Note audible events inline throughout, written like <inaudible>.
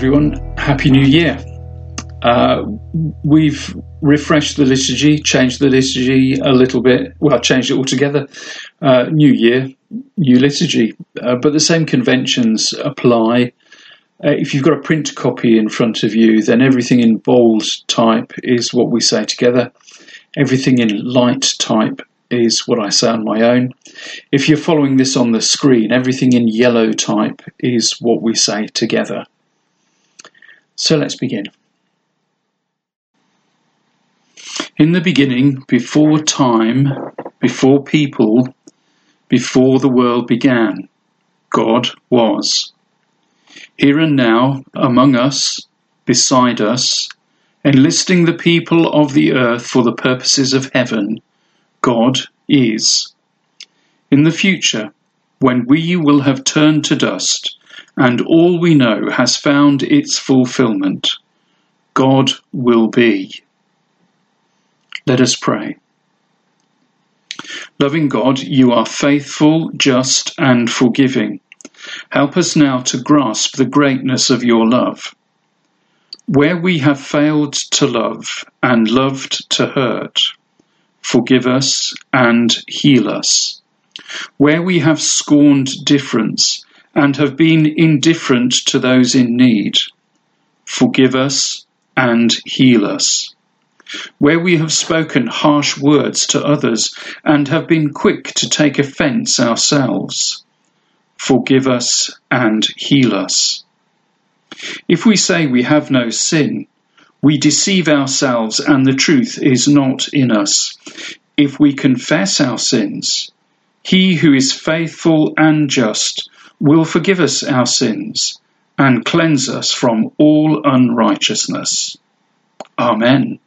everyone. Happy New Year. Uh, we've refreshed the liturgy, changed the liturgy a little bit. Well, changed it altogether. Uh, new year, new liturgy. Uh, but the same conventions apply. Uh, if you've got a print copy in front of you, then everything in bold type is what we say together. Everything in light type is what I say on my own. If you're following this on the screen, everything in yellow type is what we say together. So let's begin. In the beginning, before time, before people, before the world began, God was. Here and now, among us, beside us, enlisting the people of the earth for the purposes of heaven, God is. In the future, when we will have turned to dust, and all we know has found its fulfillment, God will be. Let us pray. Loving God, you are faithful, just, and forgiving. Help us now to grasp the greatness of your love. Where we have failed to love and loved to hurt, forgive us and heal us. Where we have scorned difference and have been indifferent to those in need, forgive us and heal us. Where we have spoken harsh words to others and have been quick to take offence ourselves, forgive us and heal us. If we say we have no sin, we deceive ourselves and the truth is not in us. If we confess our sins, he who is faithful and just will forgive us our sins and cleanse us from all unrighteousness. Amen.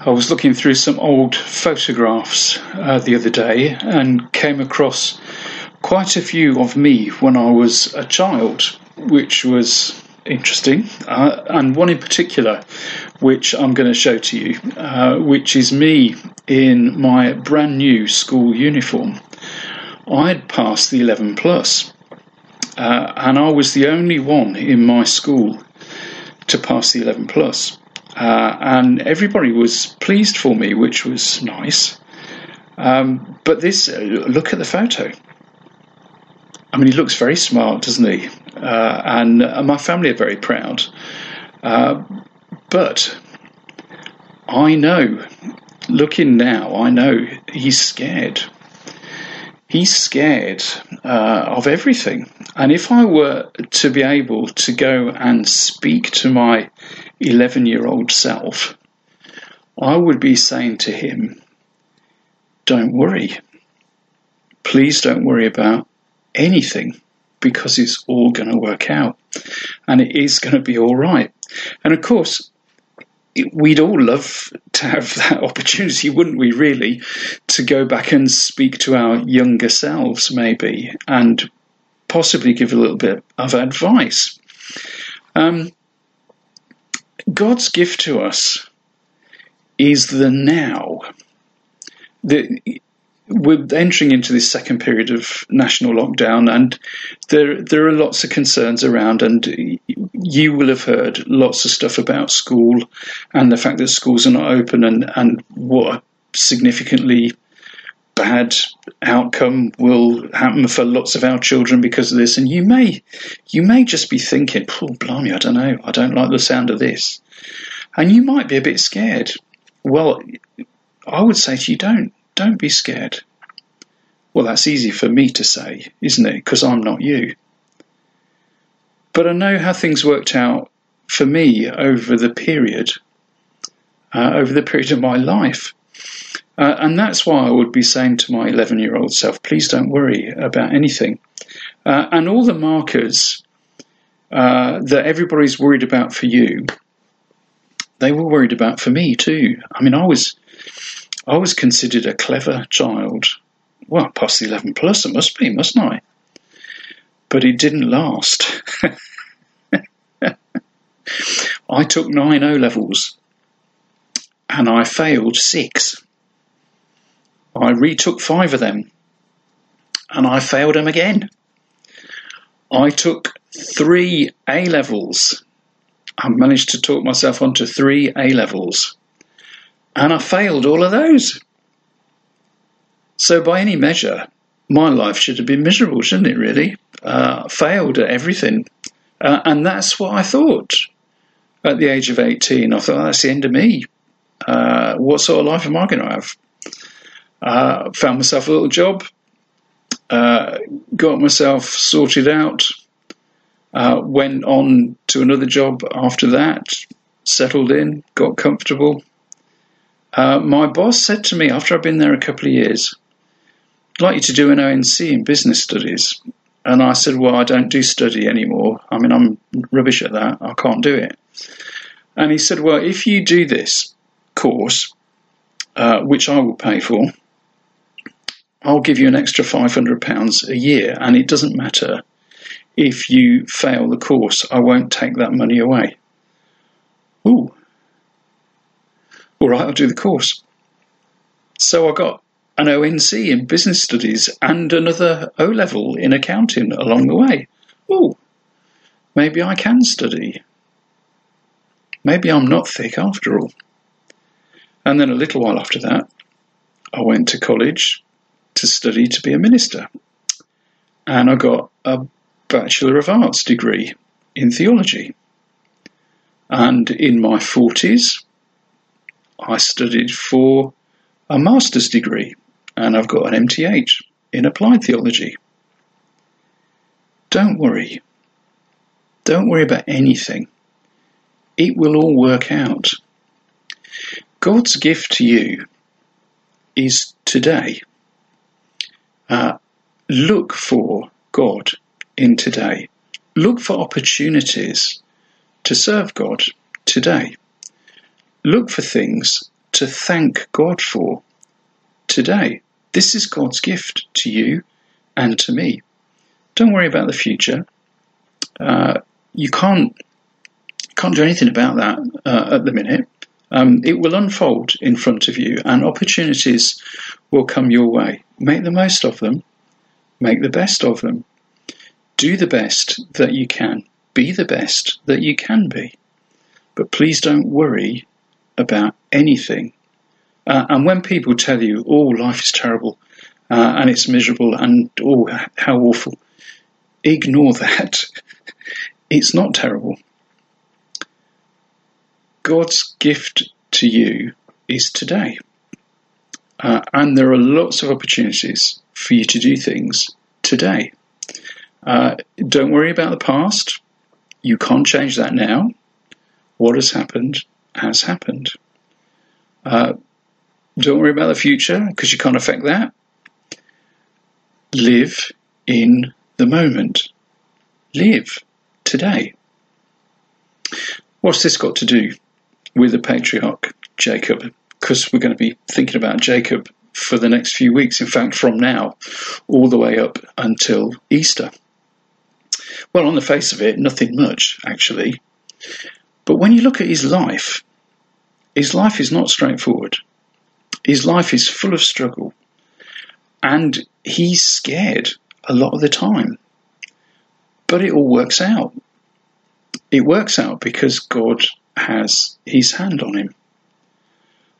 I was looking through some old photographs uh, the other day and came across quite a few of me when I was a child, which was interesting, uh, and one in particular, which I'm going to show to you, uh, which is me in my brand new school uniform. I'd passed the 11 plus, uh, and I was the only one in my school to pass the 11 plus. Uh, and everybody was pleased for me, which was nice. Um, but this, uh, look at the photo. I mean, he looks very smart, doesn't he? Uh, and uh, my family are very proud. Uh, but I know, looking now, I know he's scared. He's scared uh, of everything. And if I were to be able to go and speak to my 11 year old self, I would be saying to him, Don't worry. Please don't worry about anything because it's all going to work out and it is going to be all right. And of course, we'd all love to have <laughs> that opportunity, wouldn't we, really, to go back and speak to our younger selves, maybe, and possibly give a little bit of advice. Um, God's gift to us is the now. The, we're entering into this second period of national lockdown, and there there are lots of concerns around. And you will have heard lots of stuff about school and the fact that schools are not open, and and what a significantly bad outcome will happen for lots of our children because of this. And you may, you may just be thinking, "Oh, blimey, I don't know, I don't like the sound of this," and you might be a bit scared. Well, I would say to you, don't, don't be scared. Well, that's easy for me to say, isn't it? Because I'm not you. But I know how things worked out for me over the period, uh, over the period of my life. Uh, and that's why I would be saying to my 11 year old self, please don't worry about anything. Uh, and all the markers uh, that everybody's worried about for you, they were worried about for me too. I mean, I was, I was considered a clever child. Well, past the 11 plus, it must be, mustn't I? But it didn't last. <laughs> I took nine O levels and I failed six. I retook five of them and I failed them again. I took three A levels. I managed to talk myself onto three A levels. And I failed all of those. So, by any measure, my life should have been miserable, shouldn't it, really? Uh, failed at everything. Uh, and that's what I thought at the age of 18. I thought, that's the end of me. Uh, what sort of life am I going to have? Uh, found myself a little job, uh, got myself sorted out, uh, went on to another job after that, settled in, got comfortable. Uh, my boss said to me after I'd been there a couple of years, I'd like you to do an ONC in business studies. And I said, Well, I don't do study anymore. I mean, I'm rubbish at that. I can't do it. And he said, Well, if you do this course, uh, which I will pay for, I'll give you an extra £500 a year, and it doesn't matter if you fail the course, I won't take that money away. Ooh. All right, I'll do the course. So I got an ONC in business studies and another O level in accounting along the way. Oh, maybe I can study. Maybe I'm not thick after all. And then a little while after that, I went to college to study to be a minister. And I got a Bachelor of Arts degree in theology. And in my 40s, I studied for a master's degree, and I've got an MTH in applied theology. Don't worry. Don't worry about anything. It will all work out. God's gift to you is today. Uh, look for God in today. Look for opportunities to serve God today. Look for things to thank God for today. This is God's gift to you and to me. Don't worry about the future. Uh, you can't can't do anything about that uh, at the minute. Um, it will unfold in front of you, and opportunities will come your way. Make the most of them. Make the best of them do the best that you can, be the best that you can be. But please don't worry about anything. Uh, and when people tell you, oh, life is terrible uh, and it's miserable and oh, how awful, ignore that. <laughs> it's not terrible. God's gift to you is today. Uh, and there are lots of opportunities for you to do things today. Uh, don't worry about the past. You can't change that now. What has happened has happened. Uh, don't worry about the future because you can't affect that. Live in the moment. Live today. What's this got to do with the patriarch Jacob? Because we're going to be thinking about Jacob for the next few weeks. In fact, from now all the way up until Easter. Well, on the face of it, nothing much, actually. But when you look at his life, his life is not straightforward. His life is full of struggle. And he's scared a lot of the time. But it all works out. It works out because God has his hand on him.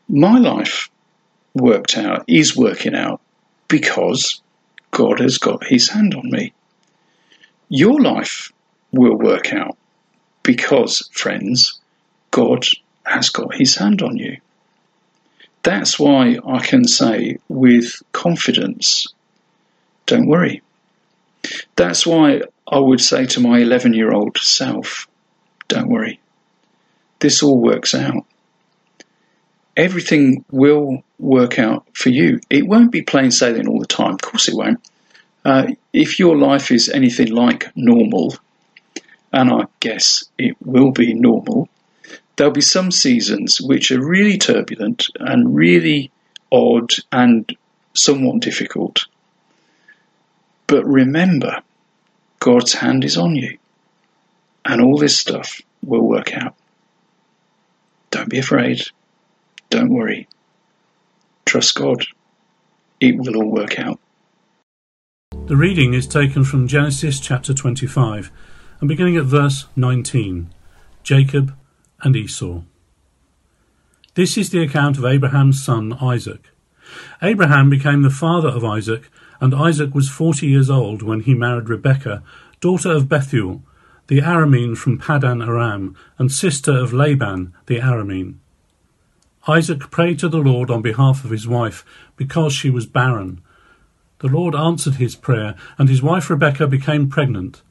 My life worked out, is working out, because God has got his hand on me your life will work out because, friends, God has got his hand on you. That's why I can say with confidence, don't worry. That's why I would say to my 11 year old self, don't worry. This all works out. Everything will work out for you. It won't be plain sailing all the time. Of course, it won't. Uh, if your life is anything like normal, and I guess it will be normal, there'll be some seasons which are really turbulent and really odd and somewhat difficult. But remember, God's hand is on you, and all this stuff will work out. Don't be afraid. Don't worry. Trust God. It will all work out. The reading is taken from Genesis chapter 25 and beginning at verse 19 Jacob and Esau. This is the account of Abraham's son Isaac. Abraham became the father of Isaac, and Isaac was forty years old when he married Rebekah, daughter of Bethuel, the Aramean from Paddan Aram, and sister of Laban the Aramean. Isaac prayed to the Lord on behalf of his wife because she was barren. The Lord answered his prayer, and his wife Rebekah became pregnant.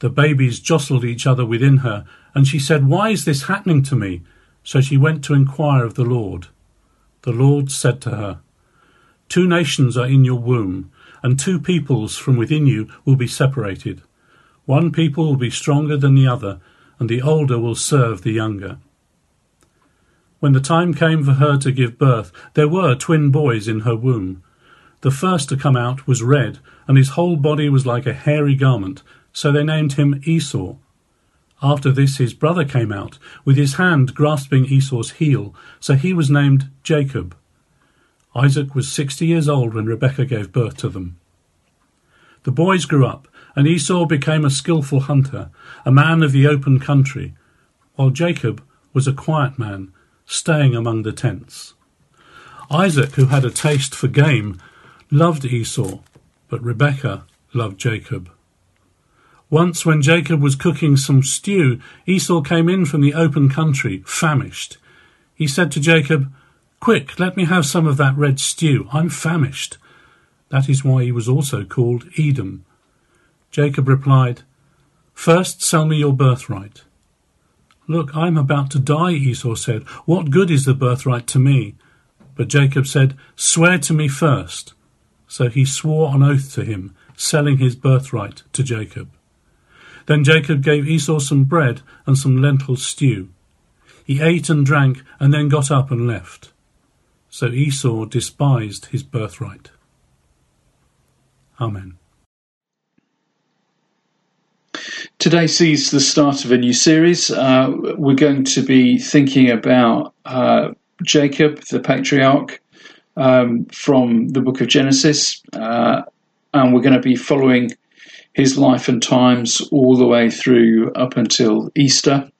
The babies jostled each other within her, and she said, Why is this happening to me? So she went to inquire of the Lord. The Lord said to her, Two nations are in your womb, and two peoples from within you will be separated. One people will be stronger than the other, and the older will serve the younger. When the time came for her to give birth, there were twin boys in her womb. The first to come out was red, and his whole body was like a hairy garment, so they named him Esau. After this his brother came out, with his hand grasping Esau's heel, so he was named Jacob. Isaac was sixty years old when Rebekah gave birth to them. The boys grew up, and Esau became a skilful hunter, a man of the open country, while Jacob was a quiet man, staying among the tents. Isaac, who had a taste for game, loved Esau, but Rebekah loved Jacob. Once, when Jacob was cooking some stew, Esau came in from the open country, famished. He said to Jacob, Quick, let me have some of that red stew. I'm famished. That is why he was also called Edom. Jacob replied, First sell me your birthright. Look, I am about to die, Esau said. What good is the birthright to me? But Jacob said, Swear to me first. So he swore on oath to him, selling his birthright to Jacob. Then Jacob gave Esau some bread and some lentil stew. He ate and drank, and then got up and left. So Esau despised his birthright. Amen. Today sees the start of a new series. Uh, we're going to be thinking about uh, Jacob, the patriarch, um, from the book of Genesis, uh, and we're going to be following his life and times all the way through up until Easter,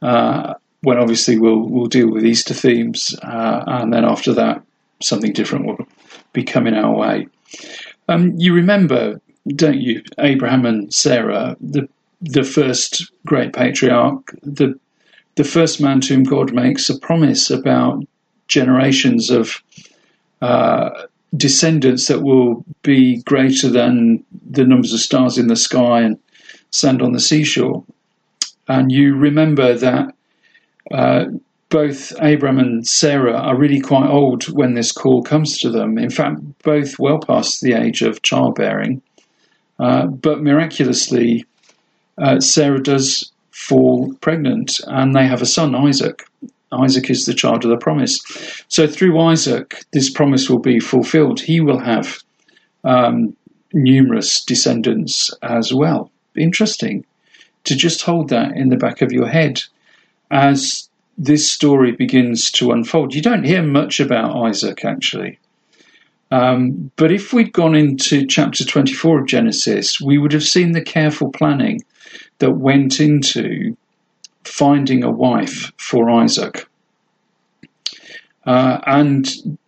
uh, when obviously we'll we'll deal with Easter themes, uh, and then after that, something different will be coming our way. Um, you remember, don't you, Abraham and Sarah, the the first great patriarch, the the first man to whom God makes a promise about generations of uh, descendants that will be greater than the numbers of stars in the sky and sand on the seashore. And you remember that uh, both Abraham and Sarah are really quite old when this call comes to them. In fact, both well past the age of childbearing. Uh, but miraculously, uh, Sarah does fall pregnant and they have a son, Isaac. Isaac is the child of the promise. So through Isaac, this promise will be fulfilled. He will have um, numerous descendants as well. Interesting to just hold that in the back of your head as this story begins to unfold. You don't hear much about Isaac actually. Um, but if we'd gone into chapter 24 of Genesis, we would have seen the careful planning that went into finding a wife for Isaac. Uh, and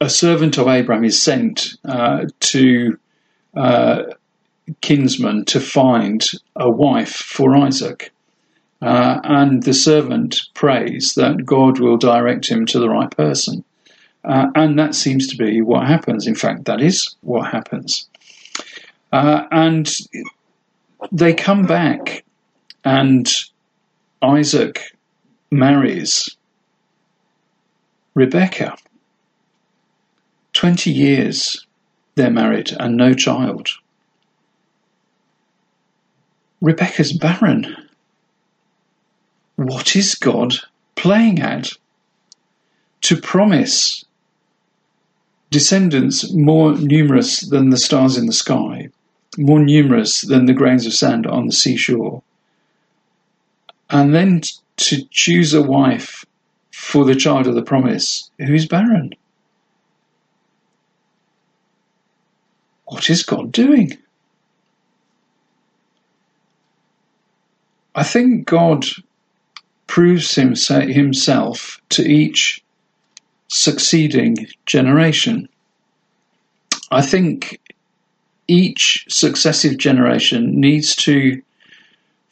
a servant of Abraham is sent uh, to uh, to find a wife for Isaac. Uh, and the servant prays that God will direct him to the right person. Uh, and that seems to be what happens. In fact, that is what happens. Uh, and they come back, and Isaac marries Rebecca. 20 years they're married and no child. Rebecca's barren. What is God playing at? To promise descendants more numerous than the stars in the sky, more numerous than the grains of sand on the seashore, and then to choose a wife for the child of the promise who is barren. What is God doing? I think God proves himself to each succeeding generation. I think each successive generation needs to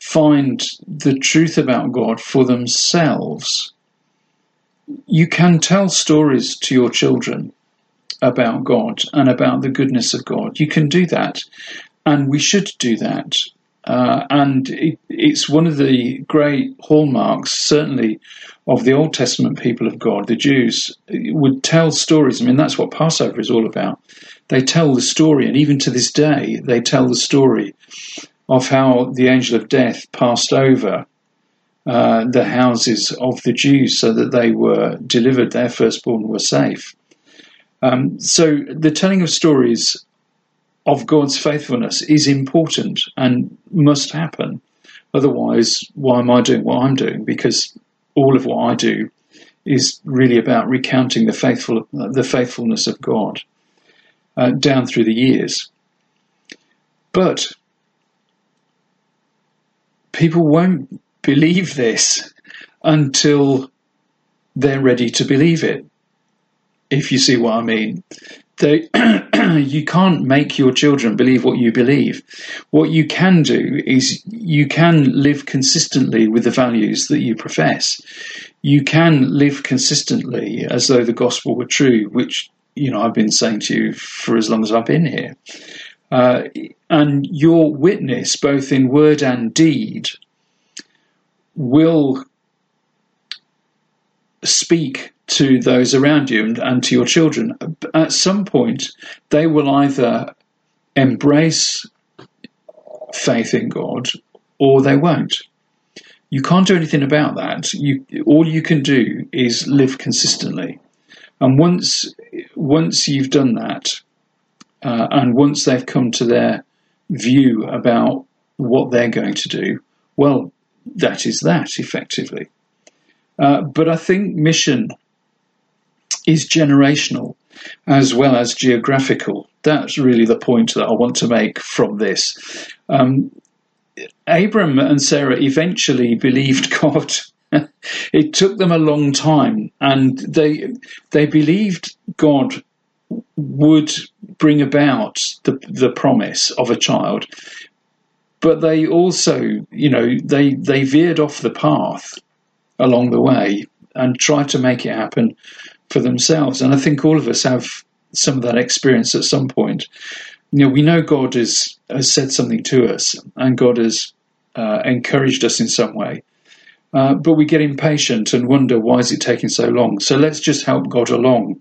find the truth about God for themselves. You can tell stories to your children about God and about the goodness of God. You can do that, and we should do that. Uh, and it, it's one of the great hallmarks, certainly, of the Old Testament people of God. The Jews would tell stories. I mean, that's what Passover is all about. They tell the story, and even to this day, they tell the story of how the angel of death passed over uh, the houses of the Jews so that they were delivered, their firstborn were safe. Um, so the telling of stories of God's faithfulness is important and must happen. Otherwise, why am I doing what I'm doing? Because all of what I do is really about recounting the faithful the faithfulness of God uh, down through the years. But people won't believe this until they're ready to believe it. If you see what I mean, they, <clears throat> you can't make your children believe what you believe. What you can do is you can live consistently with the values that you profess. You can live consistently as though the gospel were true, which you know I've been saying to you for as long as I've been here. Uh, and your witness, both in word and deed, will speak to those around you and, and to your children. At some point, they will either embrace faith in God or they won't. You can't do anything about that. You, all you can do is live consistently. And once, once you've done that, uh, and once they've come to their view about what they're going to do, well, that is that effectively. Uh, but I think mission is generational as well as geographical. That's really the point that I want to make from this. Um, Abram and Sarah eventually <laughs> believed God. <laughs> it took them a long time, and they they believed God would bring about the the promise of a child, but they also, you know, they they veered off the path along the way and tried to make it happen for themselves. And I think all of us have some of that experience at some point. You know, we know God has, has said something to us and God has uh, encouraged us in some way. Uh, but we get impatient and wonder why is it taking so long. So let's just help God along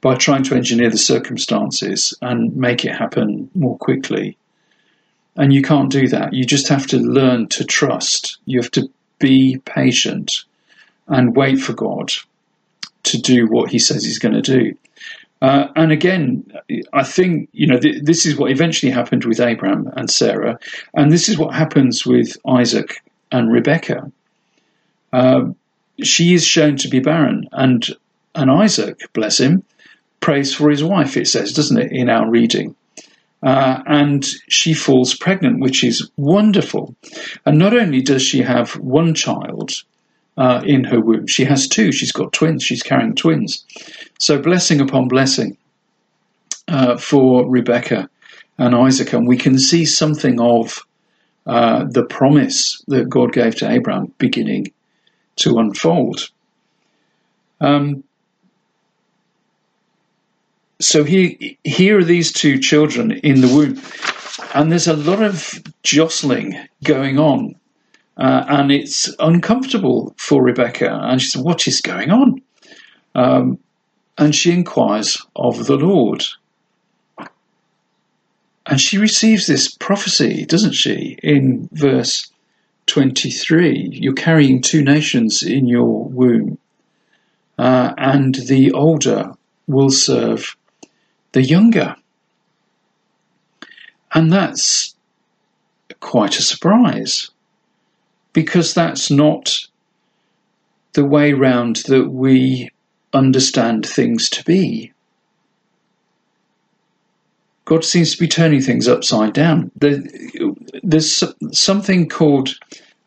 by trying to engineer the circumstances and make it happen more quickly. And you can't do that. You just have to learn to trust. You have to be patient and wait for God to do what he says he's going to do. Uh, and again, I think, you know, th- this is what eventually happened with Abraham and Sarah, and this is what happens with Isaac and Rebecca. Uh, she is shown to be barren, and, and Isaac, bless him, prays for his wife, it says, doesn't it, in our reading. Uh, and she falls pregnant, which is wonderful. And not only does she have one child, uh, in her womb. She has two. She's got twins. She's carrying twins. So blessing upon blessing uh, for Rebecca and Isaac, and we can see something of uh, the promise that God gave to Abraham beginning to unfold. Um, so here, here are these two children in the womb, and there's a lot of jostling going on uh, and it's uncomfortable for Rebecca. And she said, What is going on? Um, and she inquires of the Lord. And she receives this prophecy, doesn't she, in verse 23 You're carrying two nations in your womb, uh, and the older will serve the younger. And that's quite a surprise because that's not the way round that we understand things to be. God seems to be turning things upside down. there's something called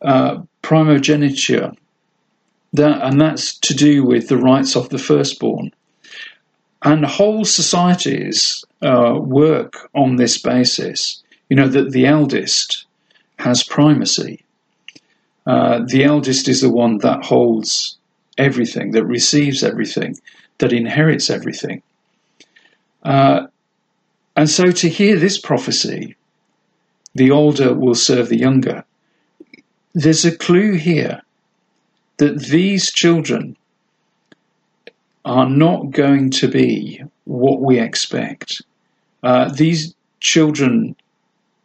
uh, primogeniture, that, and that's to do with the rights of the firstborn. And whole societies uh, work on this basis. You know, that the eldest has primacy. Uh, the eldest is the one that holds everything, that receives everything, that inherits everything. Uh, and so to hear this prophecy, the older will serve the younger, there's a clue here that these children are not going to be what we expect. Uh, these children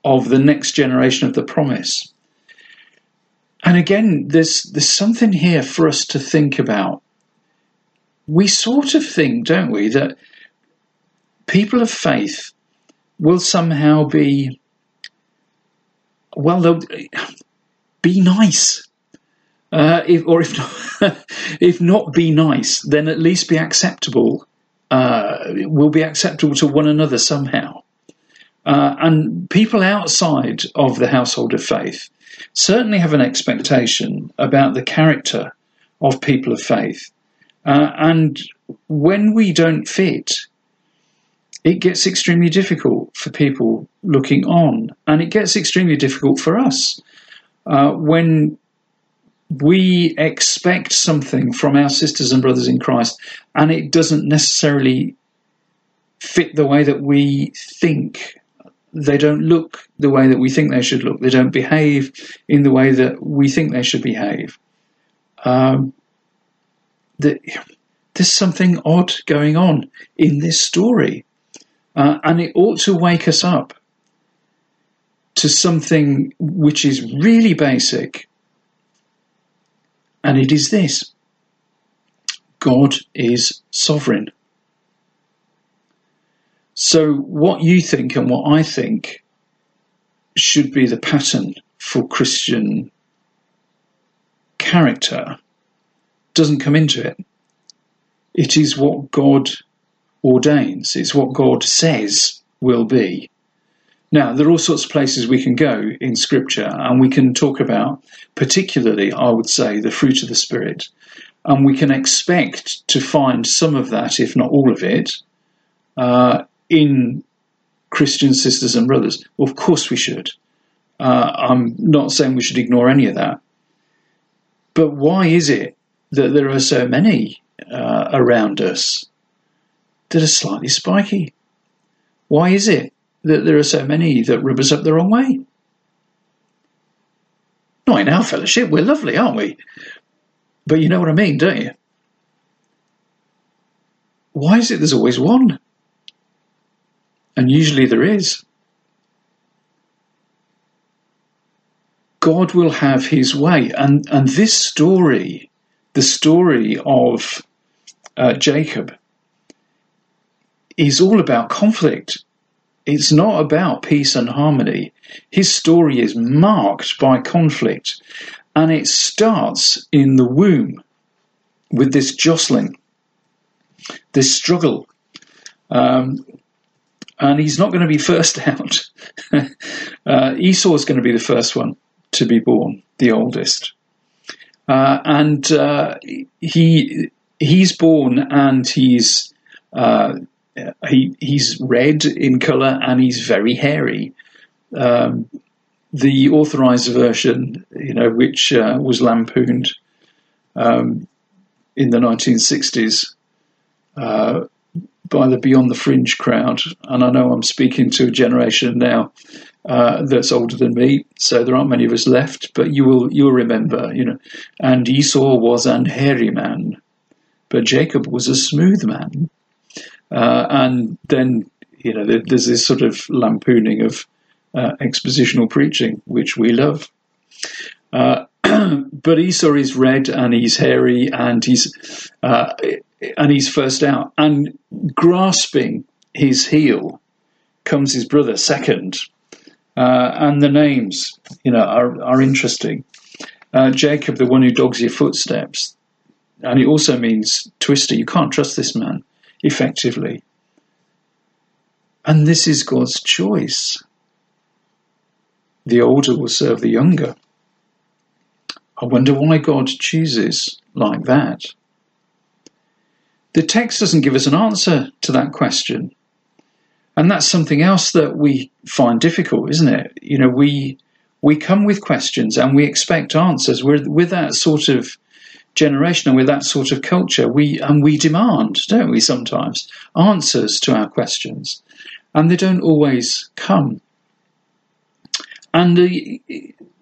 of the next generation of the promise. And again, there's there's something here for us to think about. We sort of think, don't we, that people of faith will somehow be well, they'll be nice. Uh, if, or if not, <laughs> if not be nice, then at least be acceptable. Uh, will be acceptable to one another somehow. Uh, and people outside of the household of faith certainly have an expectation about the character of people of faith. Uh, and when we don't fit, it gets extremely difficult for people looking on, and it gets extremely difficult for us uh, when we expect something from our sisters and brothers in Christ, and it doesn't necessarily fit the way that we think. They don't look the way that we think they should look. They don't behave in the way that we think they should behave. Um, the, there's something odd going on in this story. Uh, and it ought to wake us up to something which is really basic. And it is this God is sovereign. So, what you think and what I think should be the pattern for Christian character doesn't come into it. It is what God ordains, it's what God says will be. Now, there are all sorts of places we can go in Scripture, and we can talk about, particularly, I would say, the fruit of the Spirit. And we can expect to find some of that, if not all of it, uh, in Christian sisters and brothers. Of course we should. Uh, I'm not saying we should ignore any of that. But why is it that there are so many uh, around us that are slightly spiky? Why is it that there are so many that rub us up the wrong way? Not in our fellowship, we're lovely, aren't we? But you know what I mean, don't you? Why is it there's always one? And usually there is. God will have his way. And, and this story, the story of uh, Jacob, is all about conflict. It's not about peace and harmony. His story is marked by conflict, and it starts in the womb with this jostling, this struggle. Um, and he's not going to be <laughs> first out. <laughs> uh, Esau is going to be the first one to be born, the oldest. Uh, and uh, he he's born and he's uh, he he's red in color and he's very hairy. Um, the authorized version, you know, which uh, was lampooned um, in the 1960s uh, by the Beyond the Fringe crowd, and I know I'm speaking to a generation now uh, that's older than me, so there aren't many of us left. But you will you'll remember, you know, and Esau was an hairy man, but Jacob was a smooth man. Uh, and then, you know, there's this sort of lampooning of uh, expositional preaching, which we love. Uh, <clears throat> but Esau is red and he's hairy and he's uh, and he's first out and grasping his heel comes his brother second, uh, and the names you know are are interesting. Uh, Jacob, the one who dogs your footsteps, and it also means twister. You can't trust this man effectively. And this is God's choice. The older will serve the younger. I wonder why God chooses like that. The text doesn't give us an answer to that question. And that's something else that we find difficult, isn't it? You know, we we come with questions and we expect answers. We're with that sort of generation and with that sort of culture, we and we demand, don't we, sometimes, answers to our questions. And they don't always come. And the,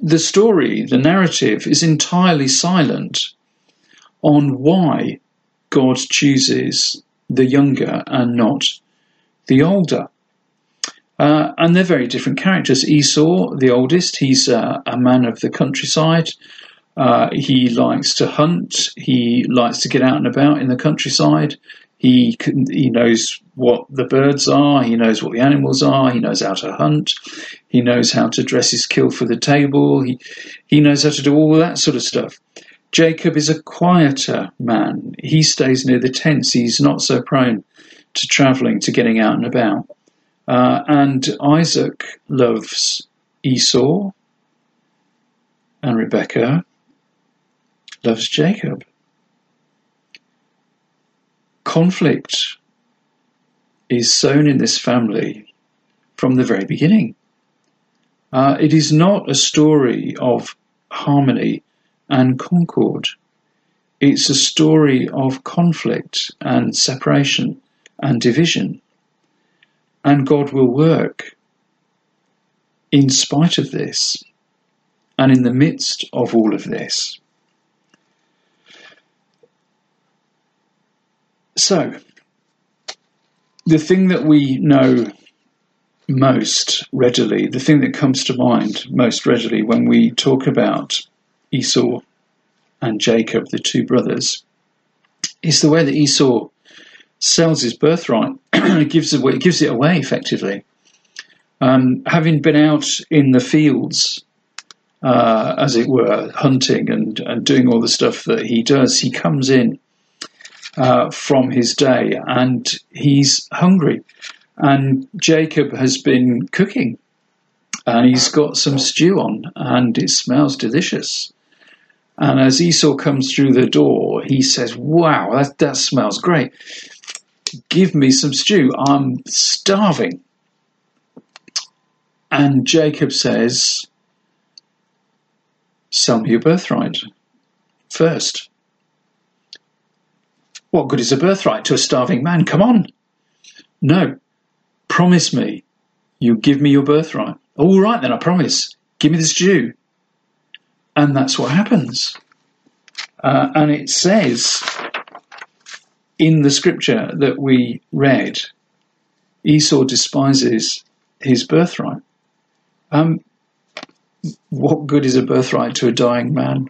the story, the narrative, is entirely silent on why God chooses the younger and not the older. Uh, and they're very different characters. Esau, the oldest, he's uh, a man of the countryside. Uh, he likes to hunt. He likes to get out and about in the countryside. He can, he knows what the birds are. He knows what the animals are. He knows how to hunt. He knows how to dress his kill for the table. He he knows how to do all that sort of stuff. Jacob is a quieter man. He stays near the tents. He's not so prone to travelling, to getting out and about. Uh, and Isaac loves Esau, and Rebecca loves Jacob. Conflict is sown in this family from the very beginning. Uh, it is not a story of harmony and concord. It's a story of conflict and separation and division. And God will work in spite of this and in the midst of all of this. So, the thing that we know most readily, the thing that comes to mind most readily when we talk about Esau and Jacob, the two brothers, is the way that Esau sells his birthright, <clears throat> gives it gives it away effectively. Um, having been out in the fields, uh, as it were, hunting and, and doing all the stuff that he does, he comes in uh, from his day and he's hungry. And Jacob has been cooking and he's got some stew on and it smells delicious. And as Esau comes through the door, he says, Wow, that, that smells great. Give me some stew. I'm starving. And Jacob says, Sell me your birthright first. What good is a birthright to a starving man? Come on. No. Promise me you give me your birthright. All right, then, I promise. Give me this Jew. And that's what happens. Uh, and it says in the scripture that we read, Esau despises his birthright. Um, what good is a birthright to a dying man?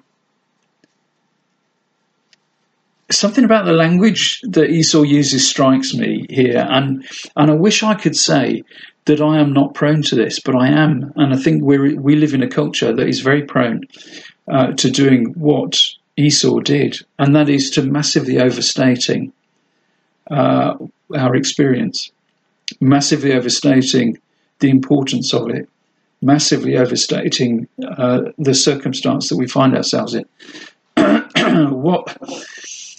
Something about the language that Esau uses strikes me here, and and I wish I could say that I am not prone to this, but I am, and I think we we live in a culture that is very prone uh, to doing what Esau did, and that is to massively overstating uh, our experience, massively overstating the importance of it, massively overstating uh, the circumstance that we find ourselves in. <clears throat> what?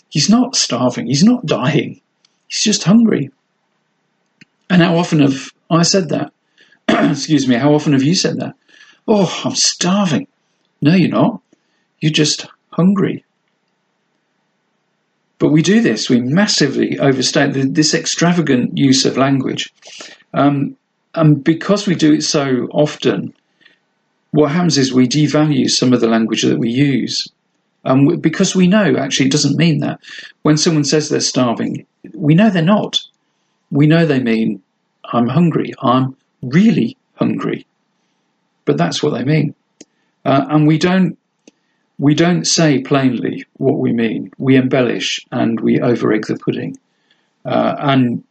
He's not starving. He's not dying. He's just hungry. And how often have I said that? <clears throat> Excuse me. How often have you said that? Oh, I'm starving. No, you're not. You're just hungry. But we do this, we massively overstate this extravagant use of language. Um, and because we do it so often, what happens is we devalue some of the language that we use. Um, because we know actually it doesn't mean that. When someone says they're starving, we know they're not. We know they mean, I'm hungry, I'm really hungry. But that's what they mean. Uh, and we don't we don't say plainly what we mean. We embellish and we over egg the pudding. Uh, and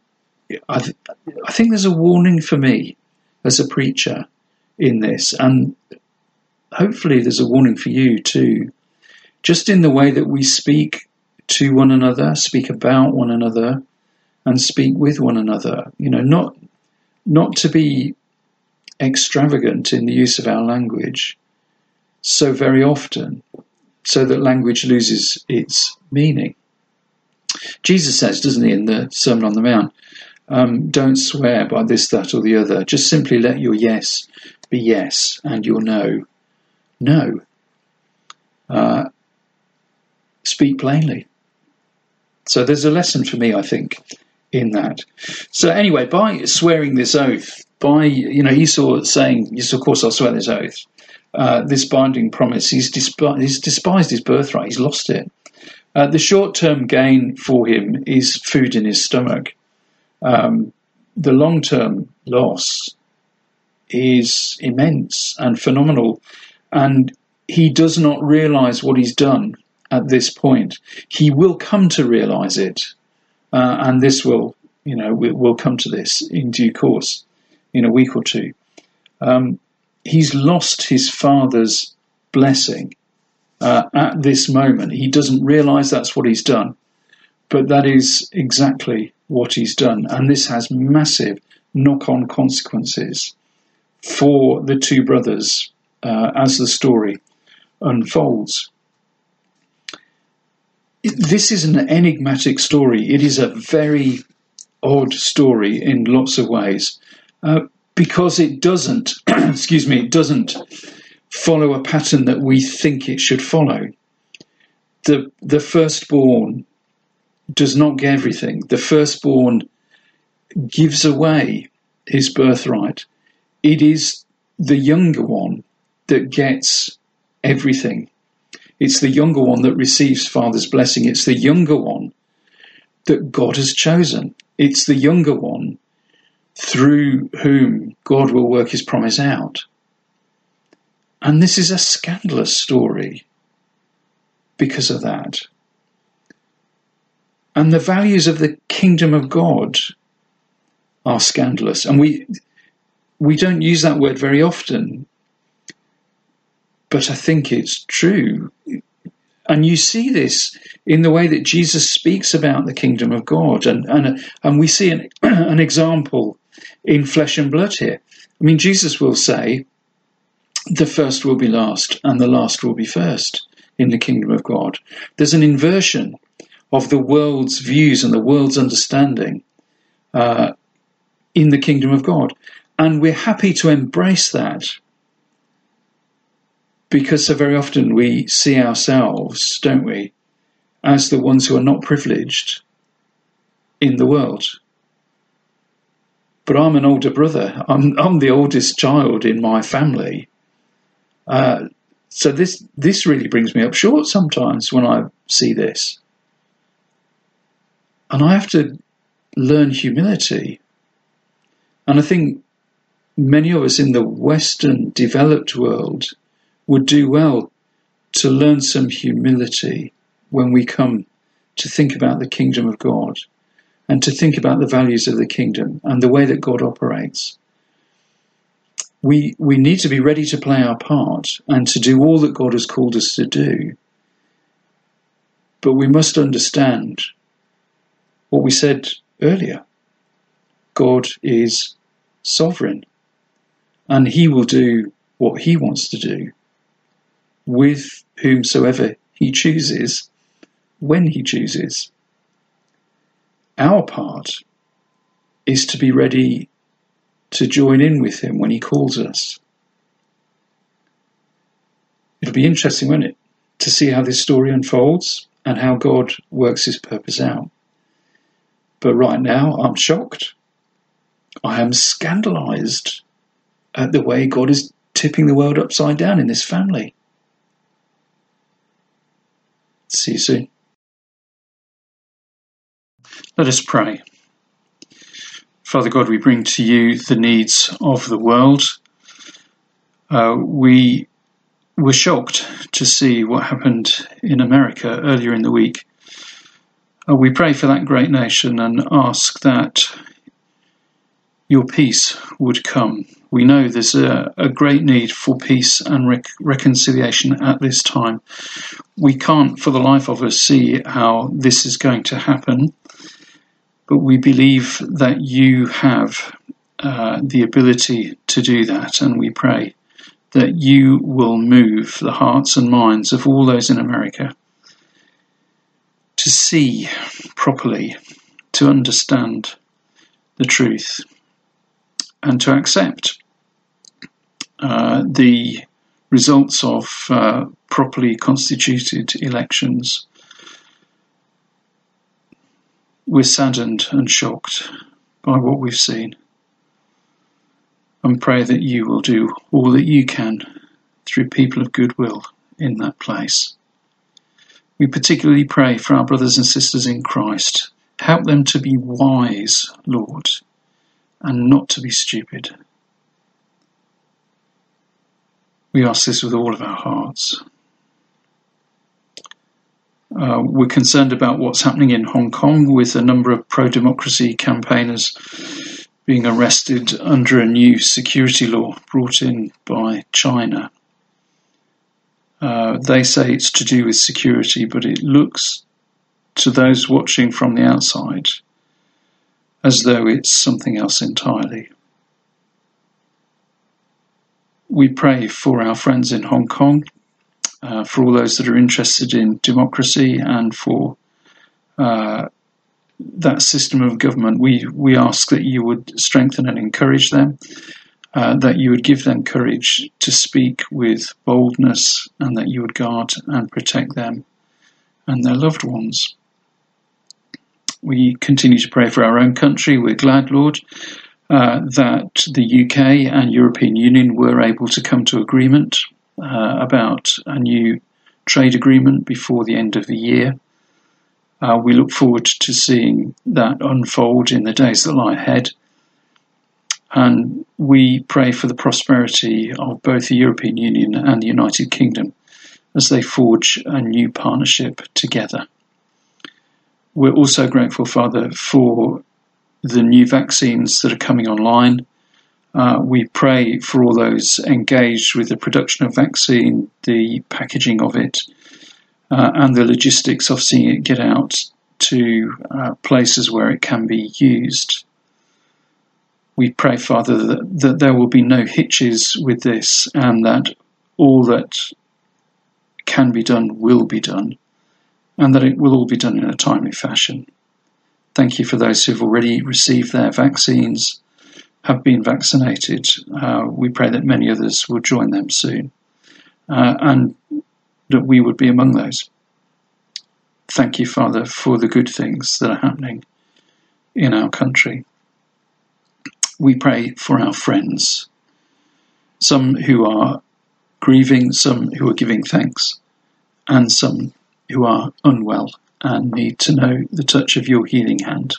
I, th- I think there's a warning for me as a preacher in this, and hopefully there's a warning for you too. Just in the way that we speak to one another, speak about one another, and speak with one another. You know, not not to be extravagant in the use of our language, so very often so that language loses its meaning. Jesus says, doesn't he, in the Sermon on the Mount, um, don't swear by this, that, or the other. Just simply let your yes be yes and your no, no. Uh, speak plainly. So there's a lesson for me, I think, in that. So anyway, by swearing this oath, by you know Esau saying, "Yes, of course I'll swear this oath," uh, this binding promise, he's, despi- he's despised his birthright. He's lost it. Uh, the short-term gain for him is food in his stomach. Um, the long-term loss is immense and phenomenal, and he does not realize what he's done at this point. He will come to realize it, uh, and this will, you know, we'll, we'll, come to this in due course in a week or two. Um, he's lost his father's blessing uh, at this moment. He doesn't realize that's what he's done, but that is exactly what he's done, and this has massive knock-on consequences for the two brothers uh, as the story unfolds this is an enigmatic story. It is a very odd story in lots of ways uh, because it doesn't, <clears throat> excuse me, it doesn't follow a pattern that we think it should follow. The, the firstborn does not get everything. The firstborn gives away his birthright. It is the younger one that gets everything. It's the younger one that receives Father's blessing. It's the younger one that God has chosen. It's the younger one through whom God will work his promise out. And this is a scandalous story because of that. And the values of the kingdom of God are scandalous. And we we don't use that word very often but I think it's true. And you see this in the way that Jesus speaks about the kingdom of God. And, and, and we see an, <clears throat> an example in flesh and blood here. I mean, Jesus will say, the first will be last and the last will be first in the kingdom of God. There's an inversion of the world's views and the world's understanding uh, in the kingdom of God. And we're happy to embrace that because so very often we see ourselves, don't we, as the ones who are not privileged in the world. But I'm an older brother. I'm, I'm the oldest child in my family. Uh, so this this really brings me up short sometimes when I see this. And I have to learn humility. And I think many of us in the Western developed world would do well to learn some humility when we come to think about the kingdom of God and to think about the values of the kingdom and the way that God operates. We, we need to be ready to play our part and to do all that God has called us to do. But we must understand what we said earlier God is sovereign and he will do what he wants to do with whomsoever he chooses, when he chooses. Our part is to be ready to join in with him when he calls us. It'll be interesting, won't it, to see how this story unfolds and how God works his purpose out. But right now, I'm shocked. I am scandalized at the way God is tipping the world upside down in this family. See you soon. Let us pray. Father God, we bring to you the needs of the world. Uh, we were shocked to see what happened in America earlier in the week. Uh, we pray for that great nation and ask that your peace would come we know there's a, a great need for peace and rec- reconciliation at this time. We can't, for the life of us, see how this is going to happen, but we believe that you have uh, the ability to do that, and we pray that you will move the hearts and minds of all those in America to see properly, to understand the truth, and to accept uh, the results of uh, properly constituted elections. We're saddened and shocked by what we've seen and pray that you will do all that you can through people of goodwill in that place. We particularly pray for our brothers and sisters in Christ. Help them to be wise, Lord, and not to be stupid. We ask this with all of our hearts. Uh, we're concerned about what's happening in Hong Kong with a number of pro democracy campaigners being arrested under a new security law brought in by China. Uh, they say it's to do with security, but it looks to those watching from the outside as though it's something else entirely. We pray for our friends in Hong Kong, uh, for all those that are interested in democracy, and for uh, that system of government, we, we ask that you would strengthen and encourage them, uh, that you would give them courage to speak with boldness, and that you would guard and protect them and their loved ones. We continue to pray for our own country. We're glad, Lord, uh, that the UK and European Union were able to come to agreement uh, about a new trade agreement before the end of the year. Uh, we look forward to seeing that unfold in the days that lie ahead. And we pray for the prosperity of both the European Union and the United Kingdom as they forge a new partnership together. We're also grateful, Father, for the new vaccines that are coming online. Uh, we pray for all those engaged with the production of vaccine, the packaging of it, uh, and the logistics of seeing it get out to uh, places where it can be used. We pray, Father, that, that there will be no hitches with this and that all that can be done will be done and that it will all be done in a timely fashion. Thank you for those who've already received their vaccines, have been vaccinated. Uh, we pray that many others will join them soon. Uh, and that we would be among those. Thank you, Father, for the good things that are happening in our country. We pray for our friends, some who are grieving, some who are giving thanks, and some who are unwell and need to know the touch of your healing hand.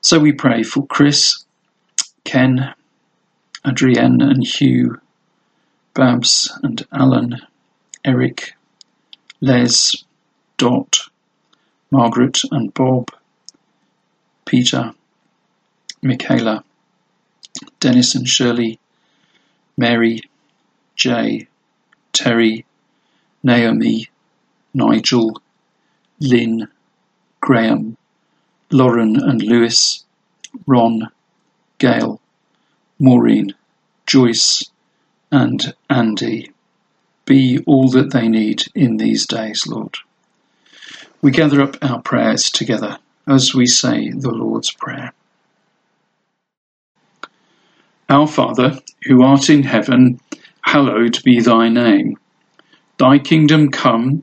So we pray for Chris, Ken, Adrienne, and Hugh, Babs, and Alan, Eric, Les, Dot, Margaret and Bob, Peter, Michaela, Dennis and Shirley, Mary, Jay, Terry, Naomi, Nigel, Lynn, Graham, Lauren and Lewis, Ron, Gail, Maureen, Joyce, and Andy be all that they need in these days, Lord. We gather up our prayers together as we say the Lord's Prayer. Our Father, who art in heaven, hallowed be thy name. Thy kingdom come,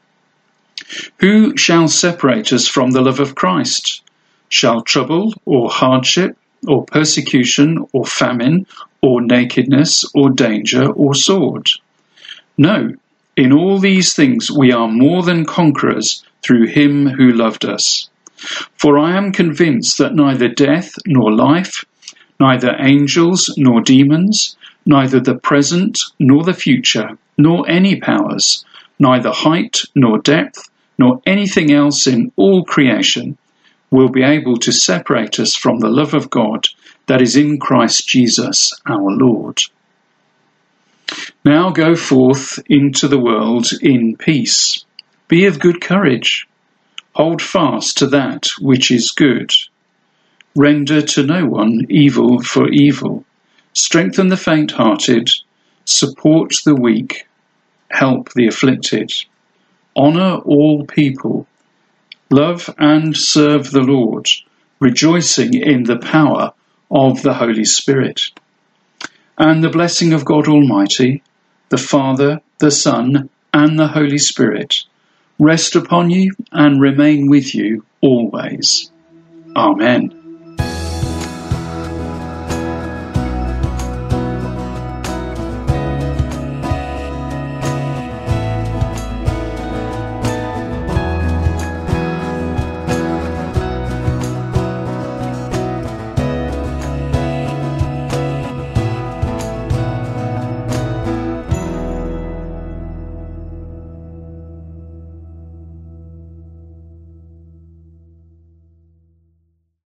Who shall separate us from the love of Christ? Shall trouble, or hardship, or persecution, or famine, or nakedness, or danger, or sword? No, in all these things we are more than conquerors through him who loved us. For I am convinced that neither death nor life, neither angels nor demons, neither the present nor the future, nor any powers, neither height nor depth, nor anything else in all creation will be able to separate us from the love of God that is in Christ Jesus our Lord. Now go forth into the world in peace. Be of good courage. Hold fast to that which is good. Render to no one evil for evil. Strengthen the faint hearted. Support the weak. Help the afflicted. Honor all people. Love and serve the Lord, rejoicing in the power of the Holy Spirit. And the blessing of God Almighty, the Father, the Son, and the Holy Spirit rest upon you and remain with you always. Amen.